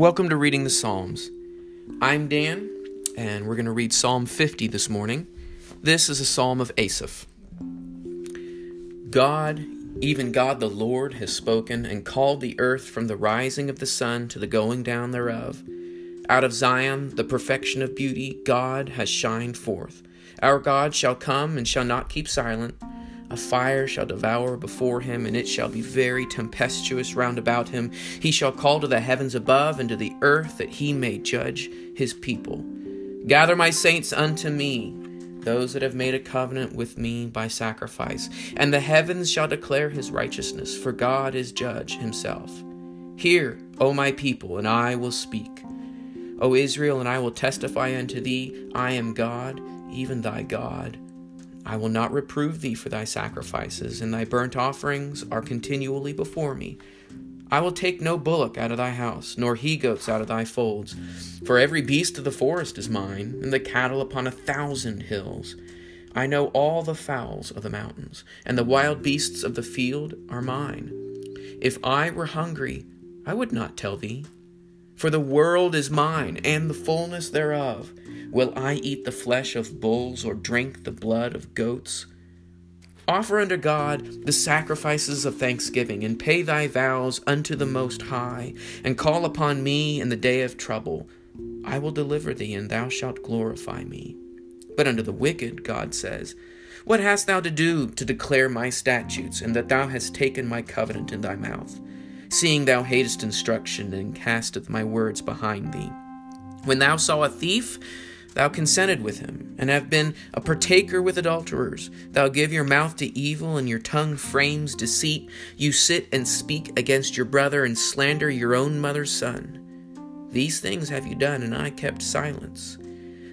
Welcome to Reading the Psalms. I'm Dan, and we're going to read Psalm 50 this morning. This is a psalm of Asaph. God, even God the Lord, has spoken and called the earth from the rising of the sun to the going down thereof. Out of Zion, the perfection of beauty, God has shined forth. Our God shall come and shall not keep silent. A fire shall devour before him, and it shall be very tempestuous round about him. He shall call to the heavens above and to the earth that he may judge his people. Gather my saints unto me, those that have made a covenant with me by sacrifice. And the heavens shall declare his righteousness, for God is judge himself. Hear, O my people, and I will speak. O Israel, and I will testify unto thee, I am God, even thy God. I will not reprove thee for thy sacrifices, and thy burnt offerings are continually before me. I will take no bullock out of thy house, nor he goats out of thy folds. For every beast of the forest is mine, and the cattle upon a thousand hills. I know all the fowls of the mountains, and the wild beasts of the field are mine. If I were hungry, I would not tell thee. For the world is mine, and the fullness thereof. Will I eat the flesh of bulls or drink the blood of goats? Offer unto God the sacrifices of thanksgiving, and pay thy vows unto the Most High, and call upon me in the day of trouble. I will deliver thee, and thou shalt glorify me. But unto the wicked, God says, What hast thou to do to declare my statutes, and that thou hast taken my covenant in thy mouth? Seeing thou hatest instruction, and casteth my words behind thee. When thou saw a thief, Thou consented with him, and have been a partaker with adulterers. Thou give your mouth to evil, and your tongue frames deceit. You sit and speak against your brother, and slander your own mother's son. These things have you done, and I kept silence.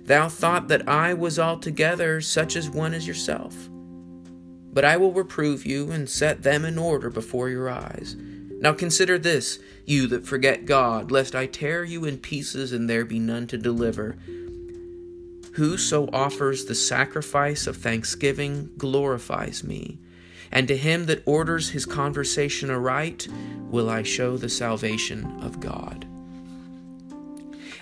Thou thought that I was altogether such as one as yourself. But I will reprove you, and set them in order before your eyes. Now consider this, you that forget God, lest I tear you in pieces, and there be none to deliver. Whoso offers the sacrifice of thanksgiving glorifies me, and to him that orders his conversation aright will I show the salvation of God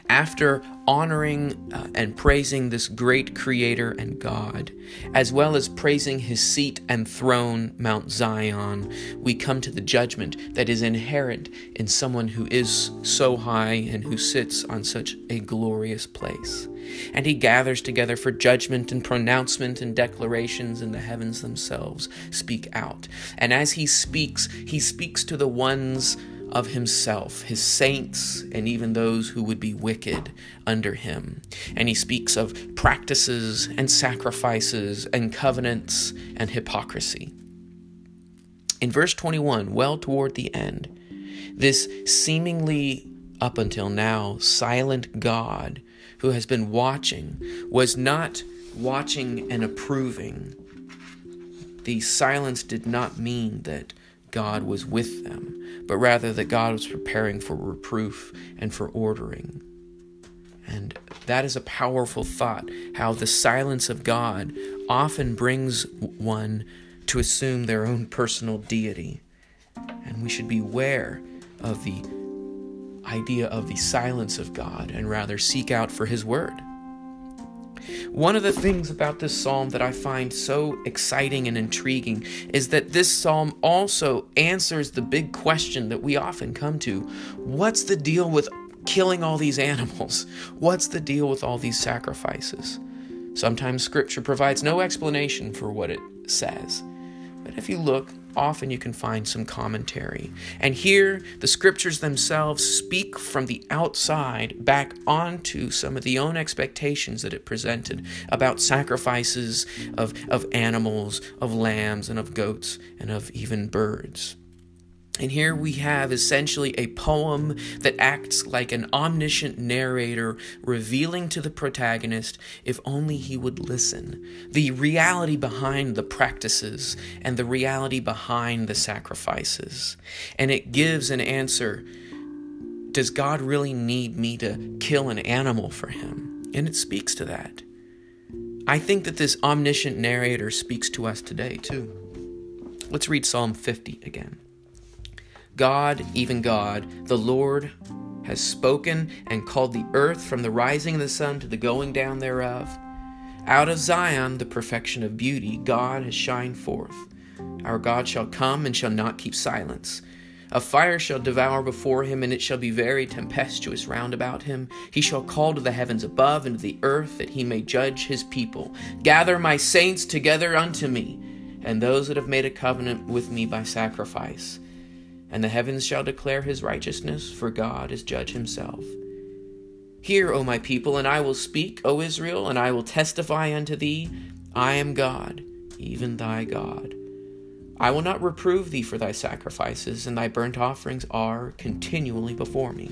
after honoring uh, and praising this great Creator and God, as well as praising His seat and throne, Mount Zion, we come to the judgment that is inherent in someone who is so high and who sits on such a glorious place. And He gathers together for judgment and pronouncement and declarations, and the heavens themselves speak out. And as He speaks, He speaks to the ones of himself, his saints, and even those who would be wicked under him. And he speaks of practices and sacrifices and covenants and hypocrisy. In verse 21, well toward the end, this seemingly up until now silent God who has been watching was not watching and approving. The silence did not mean that God was with them, but rather that God was preparing for reproof and for ordering. And that is a powerful thought how the silence of God often brings one to assume their own personal deity. And we should beware of the idea of the silence of God and rather seek out for His Word. One of the things about this psalm that I find so exciting and intriguing is that this psalm also answers the big question that we often come to what's the deal with killing all these animals? What's the deal with all these sacrifices? Sometimes scripture provides no explanation for what it says. But if you look, often you can find some commentary. And here, the scriptures themselves speak from the outside back onto some of the own expectations that it presented about sacrifices of, of animals, of lambs, and of goats, and of even birds. And here we have essentially a poem that acts like an omniscient narrator revealing to the protagonist, if only he would listen, the reality behind the practices and the reality behind the sacrifices. And it gives an answer Does God really need me to kill an animal for him? And it speaks to that. I think that this omniscient narrator speaks to us today, too. Let's read Psalm 50 again. God, even God, the Lord, has spoken and called the earth from the rising of the sun to the going down thereof. Out of Zion, the perfection of beauty, God has shined forth. Our God shall come and shall not keep silence. A fire shall devour before him, and it shall be very tempestuous round about him. He shall call to the heavens above and to the earth, that he may judge his people. Gather my saints together unto me, and those that have made a covenant with me by sacrifice. And the heavens shall declare his righteousness, for God is judge himself. Hear, O my people, and I will speak, O Israel, and I will testify unto thee I am God, even thy God. I will not reprove thee for thy sacrifices, and thy burnt offerings are continually before me.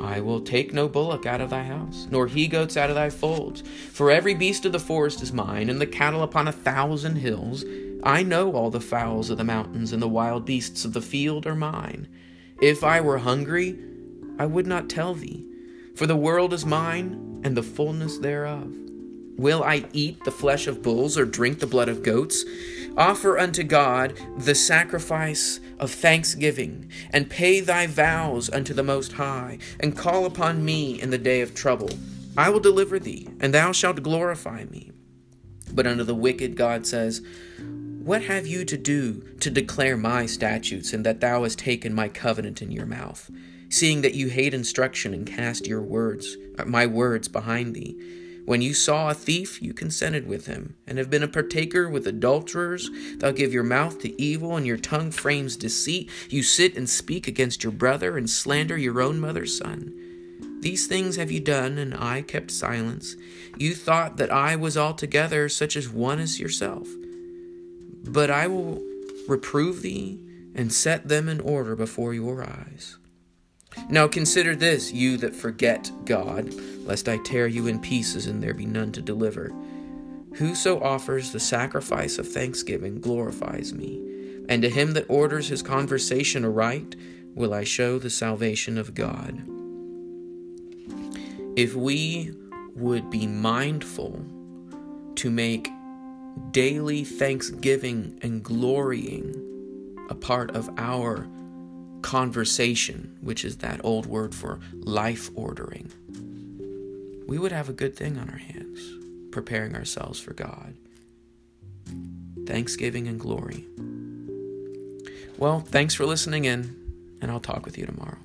I will take no bullock out of thy house, nor he goats out of thy folds. For every beast of the forest is mine, and the cattle upon a thousand hills. I know all the fowls of the mountains, and the wild beasts of the field are mine. If I were hungry, I would not tell thee, for the world is mine, and the fullness thereof. Will I eat the flesh of bulls, or drink the blood of goats? Offer unto God the sacrifice of thanksgiving, and pay thy vows unto the Most High, and call upon me in the day of trouble. I will deliver thee, and thou shalt glorify me. But unto the wicked God says, What have you to do to declare my statutes, and that thou hast taken my covenant in your mouth, seeing that you hate instruction and cast your words, uh, my words behind thee? When you saw a thief, you consented with him, and have been a partaker with adulterers. Thou give your mouth to evil, and your tongue frames deceit. You sit and speak against your brother, and slander your own mother's son. These things have you done, and I kept silence. You thought that I was altogether such as one as yourself. But I will reprove thee, and set them in order before your eyes. Now consider this, you that forget God, lest I tear you in pieces and there be none to deliver. Whoso offers the sacrifice of thanksgiving glorifies me, and to him that orders his conversation aright will I show the salvation of God. If we would be mindful to make daily thanksgiving and glorying a part of our conversation, which is that old word for life ordering, we would have a good thing on our hands, preparing ourselves for God. Thanksgiving and glory. Well, thanks for listening in, and I'll talk with you tomorrow.